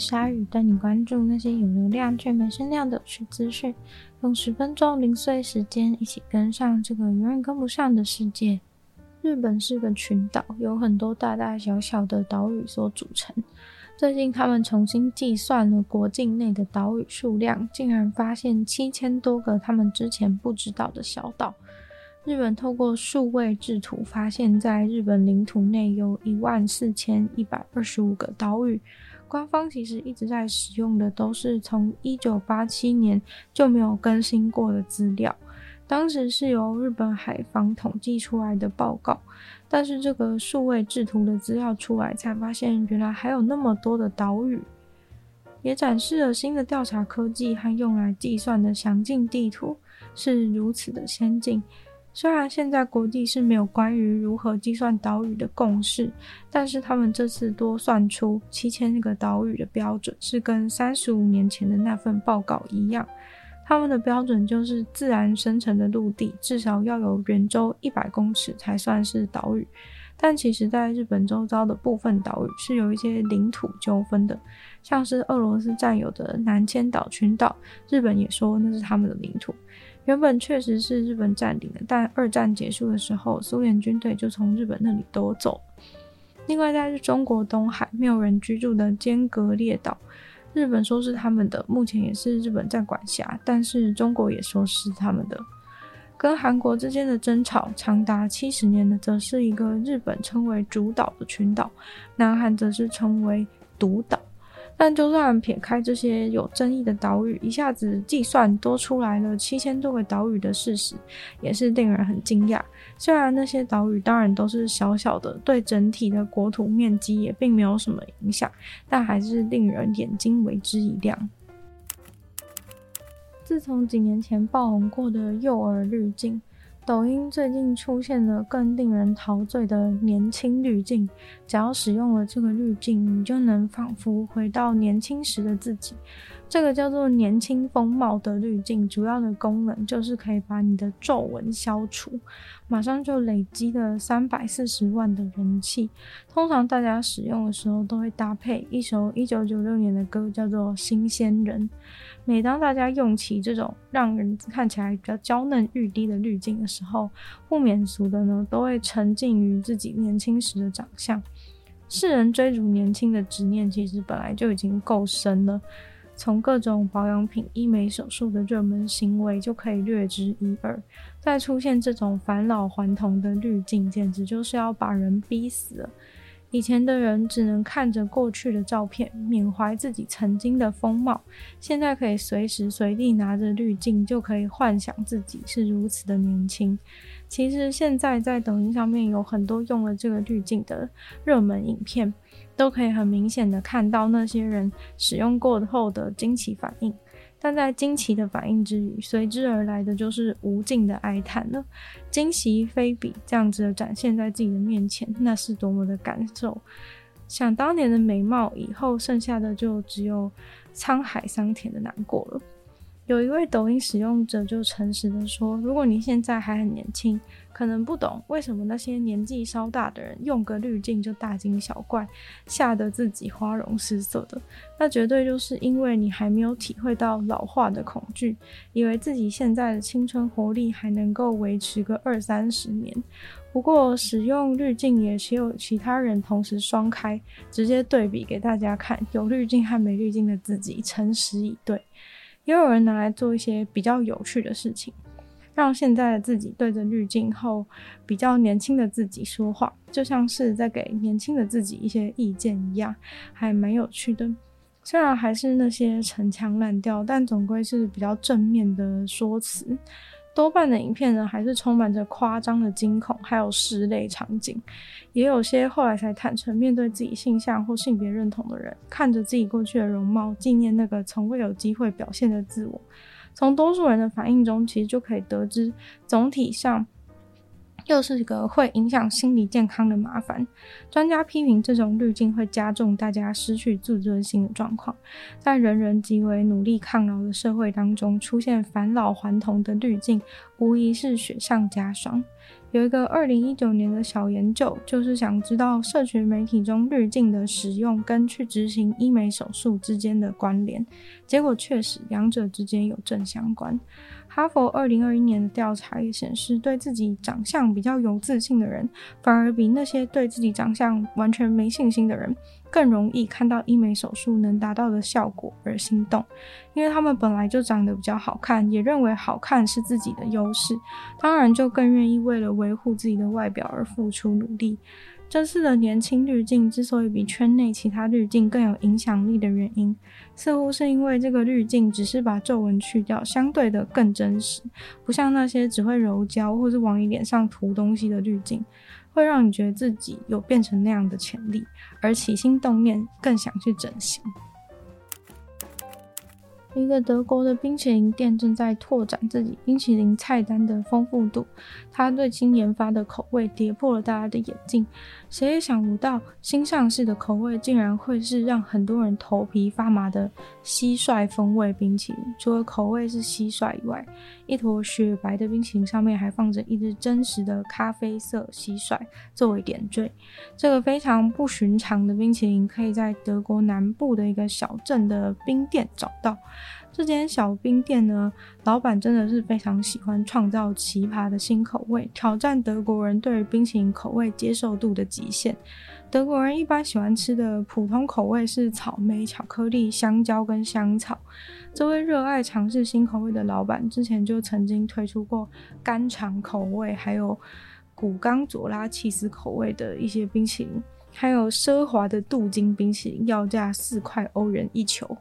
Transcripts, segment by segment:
鲨鱼，带你关注那些有流量却没声量的有趣资讯。用十分钟零碎时间，一起跟上这个永远跟不上的世界。日本是个群岛，有很多大大小小的岛屿所组成。最近，他们重新计算了国境内的岛屿数量，竟然发现七千多个他们之前不知道的小岛。日本透过数位制图，发现在日本领土内有一万四千一百二十五个岛屿。官方其实一直在使用的都是从一九八七年就没有更新过的资料，当时是由日本海防统计出来的报告，但是这个数位制图的资料出来，才发现原来还有那么多的岛屿，也展示了新的调查科技和用来计算的详尽地图是如此的先进。虽然现在国际是没有关于如何计算岛屿的共识，但是他们这次多算出七千个岛屿的标准是跟三十五年前的那份报告一样。他们的标准就是自然生成的陆地至少要有圆周一百公尺才算是岛屿。但其实，在日本周遭的部分岛屿是有一些领土纠纷的，像是俄罗斯占有的南千岛群岛，日本也说那是他们的领土。原本确实是日本占领的，但二战结束的时候，苏联军队就从日本那里夺走。另外，在中国东海没有人居住的尖阁列岛，日本说是他们的，目前也是日本在管辖，但是中国也说是他们的。跟韩国之间的争吵长达七十年的，则是一个日本称为主岛的群岛，南韩则是称为独岛。但就算撇开这些有争议的岛屿，一下子计算多出来了七千多个岛屿的事实，也是令人很惊讶。虽然那些岛屿当然都是小小的，对整体的国土面积也并没有什么影响，但还是令人眼睛为之一亮。自从几年前爆红过的幼儿滤镜。抖音最近出现了更令人陶醉的年轻滤镜，只要使用了这个滤镜，你就能仿佛回到年轻时的自己。这个叫做“年轻风貌”的滤镜，主要的功能就是可以把你的皱纹消除，马上就累积了三百四十万的人气。通常大家使用的时候都会搭配一首一九九六年的歌，叫做《新鲜人》。每当大家用起这种让人看起来比较娇嫩欲滴的滤镜的时候，不免俗的呢，都会沉浸于自己年轻时的长相。世人追逐年轻的执念，其实本来就已经够深了。从各种保养品、医美手术的热门行为就可以略知一二。再出现这种返老还童的滤镜，简直就是要把人逼死了。以前的人只能看着过去的照片，缅怀自己曾经的风貌，现在可以随时随地拿着滤镜，就可以幻想自己是如此的年轻。其实现在在抖音上面有很多用了这个滤镜的热门影片。都可以很明显的看到那些人使用过后的惊奇反应，但在惊奇的反应之余，随之而来的就是无尽的哀叹了。惊喜非比，这样子的展现在自己的面前，那是多么的感受。想当年的美貌，以后剩下的就只有沧海桑田的难过了。有一位抖音使用者就诚实的说：“如果你现在还很年轻，可能不懂为什么那些年纪稍大的人用个滤镜就大惊小怪，吓得自己花容失色的，那绝对就是因为你还没有体会到老化的恐惧，以为自己现在的青春活力还能够维持个二三十年。不过使用滤镜也只有其他人同时双开，直接对比给大家看，有滤镜和没滤镜的自己，诚实以对。”也有人拿来做一些比较有趣的事情，让现在的自己对着滤镜后比较年轻的自己说话，就像是在给年轻的自己一些意见一样，还蛮有趣的。虽然还是那些陈腔滥调，但总归是比较正面的说辞。多半的影片呢，还是充满着夸张的惊恐，还有室内场景。也有些后来才坦诚面对自己性向或性别认同的人，看着自己过去的容貌，纪念那个从未有机会表现的自我。从多数人的反应中，其实就可以得知，总体上。又是一个会影响心理健康的麻烦。专家批评这种滤镜会加重大家失去自尊心的状况。在人人极为努力抗老的社会当中，出现返老还童的滤镜，无疑是雪上加霜。有一个二零一九年的小研究，就是想知道社群媒体中滤镜的使用跟去执行医美手术之间的关联。结果确实，两者之间有正相关。哈佛二零二一年的调查也显示，对自己长相比较有自信的人，反而比那些对自己长相完全没信心的人，更容易看到医美手术能达到的效果而心动。因为他们本来就长得比较好看，也认为好看是自己的优势，当然就更愿意为了维护自己的外表而付出努力。这次的年轻滤镜之所以比圈内其他滤镜更有影响力的原因，似乎是因为这个滤镜只是把皱纹去掉，相对的更真实，不像那些只会柔焦或是往你脸上涂东西的滤镜，会让你觉得自己有变成那样的潜力，而起心动念更想去整形。一个德国的冰淇淋店正在拓展自己冰淇淋菜单的丰富度，他最新研发的口味跌破了大家的眼镜。谁也想不到，新上市的口味竟然会是让很多人头皮发麻的蟋蟀风味冰淇淋。除了口味是蟋蟀以外，一坨雪白的冰淇淋上面还放着一只真实的咖啡色蟋蟀作为点缀。这个非常不寻常的冰淇淋，可以在德国南部的一个小镇的冰店找到。这间小冰店呢，老板真的是非常喜欢创造奇葩的新口味，挑战德国人对于冰淇淋口味接受度的极限。德国人一般喜欢吃的普通口味是草莓、巧克力、香蕉跟香草。这位热爱尝试新口味的老板之前就曾经推出过干肠口味，还有古冈佐拉起司口味的一些冰淇淋，还有奢华的镀金冰淇淋，要价四块欧元一球。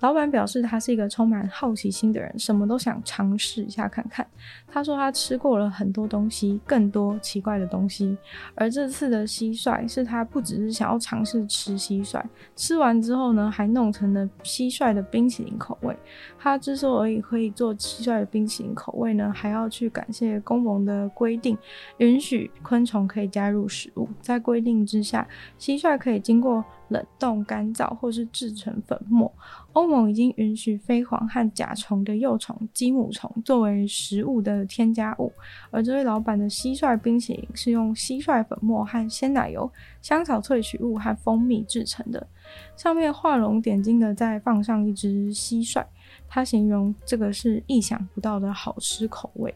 老板表示，他是一个充满好奇心的人，什么都想尝试一下看看。他说他吃过了很多东西，更多奇怪的东西。而这次的蟋蟀是他不只是想要尝试吃蟋蟀，吃完之后呢，还弄成了蟋蟀的冰淇淋口味。他之所以可以做蟋蟀的冰淇淋口味呢，还要去感谢公盟的规定，允许昆虫可以加入食物。在规定之下，蟋蟀可以经过冷冻、干燥或是制成粉末。欧盟已经允许飞蝗和甲虫的幼虫、鸡母虫作为食物的添加物。而这位老板的蟋蟀冰淇淋是用蟋蟀粉末和鲜奶油、香草萃取物和蜂蜜制成的。上面画龙点睛的再放上一只蟋蟀，他形容这个是意想不到的好吃口味。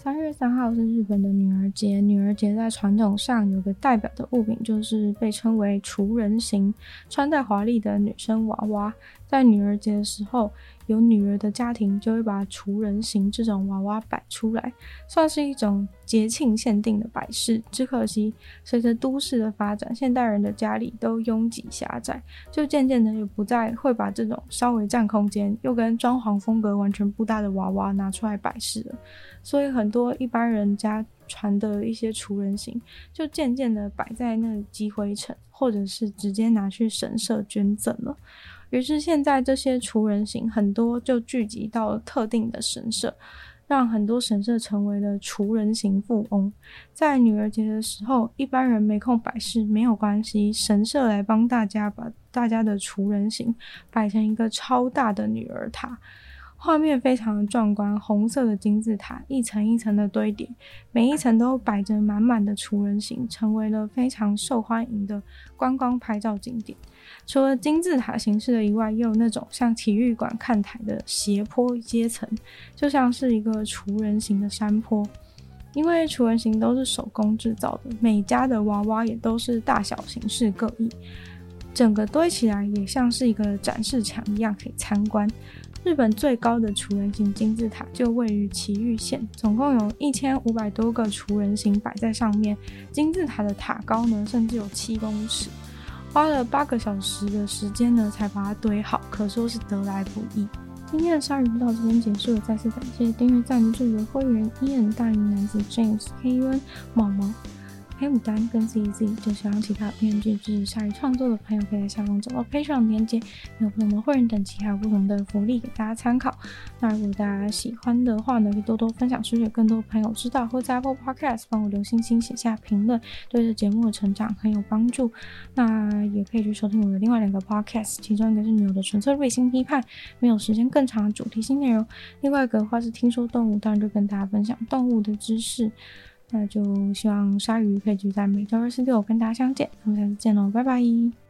三月三号是日本的女儿节。女儿节在传统上有个代表的物品，就是被称为厨人形、穿戴华丽的女生娃娃。在女儿节的时候，有女儿的家庭就会把厨人形这种娃娃摆出来，算是一种节庆限定的摆饰。只可惜，随着都市的发展，现代人的家里都拥挤狭窄，就渐渐的也不再会把这种稍微占空间又跟装潢风格完全不搭的娃娃拿出来摆饰了。所以，很多一般人家传的一些厨人形，就渐渐的摆在那里积灰尘，或者是直接拿去神社捐赠了。于是现在这些厨人形很多就聚集到了特定的神社，让很多神社成为了厨人形富翁。在女儿节的时候，一般人没空摆饰没有关系，神社来帮大家把大家的厨人形摆成一个超大的女儿塔。画面非常的壮观，红色的金字塔一层一层的堆叠，每一层都摆着满满的厨人形，成为了非常受欢迎的观光拍照景点。除了金字塔形式的以外，也有那种像体育馆看台的斜坡阶层，就像是一个厨人形的山坡。因为厨人形都是手工制造的，每家的娃娃也都是大小形式各异，整个堆起来也像是一个展示墙一样可以参观。日本最高的厨人形金字塔就位于埼玉县，总共有一千五百多个厨人形摆在上面。金字塔的塔高呢，甚至有七公尺，花了八个小时的时间呢，才把它堆好，可说是得来不易。今天的鲨鱼就到这边结束了，再次感谢订阅赞助的会员：Ian、大龄男子 James、KUN、毛毛。黑牡丹跟 ZZ，就希望其他编剧支持鲨鱼创作的朋友可以在下方找到赔偿的链接，有不同的会员等级，还有不同的福利给大家参考。那如果大家喜欢的话呢，可以多多分享出去，更多朋友知道，或在 Apple Podcast 帮我留星星、写下评论，对这节目的成长很有帮助。那也可以去收听我的另外两个 Podcast，其中一个是女友的纯粹瑞星批判，没有时间更长的主题性内容；另外一个的话是听说动物，当然就跟大家分享动物的知识。那就希望鲨鱼可以就在每周二、四、六跟大家相见，我们下次见喽，拜拜。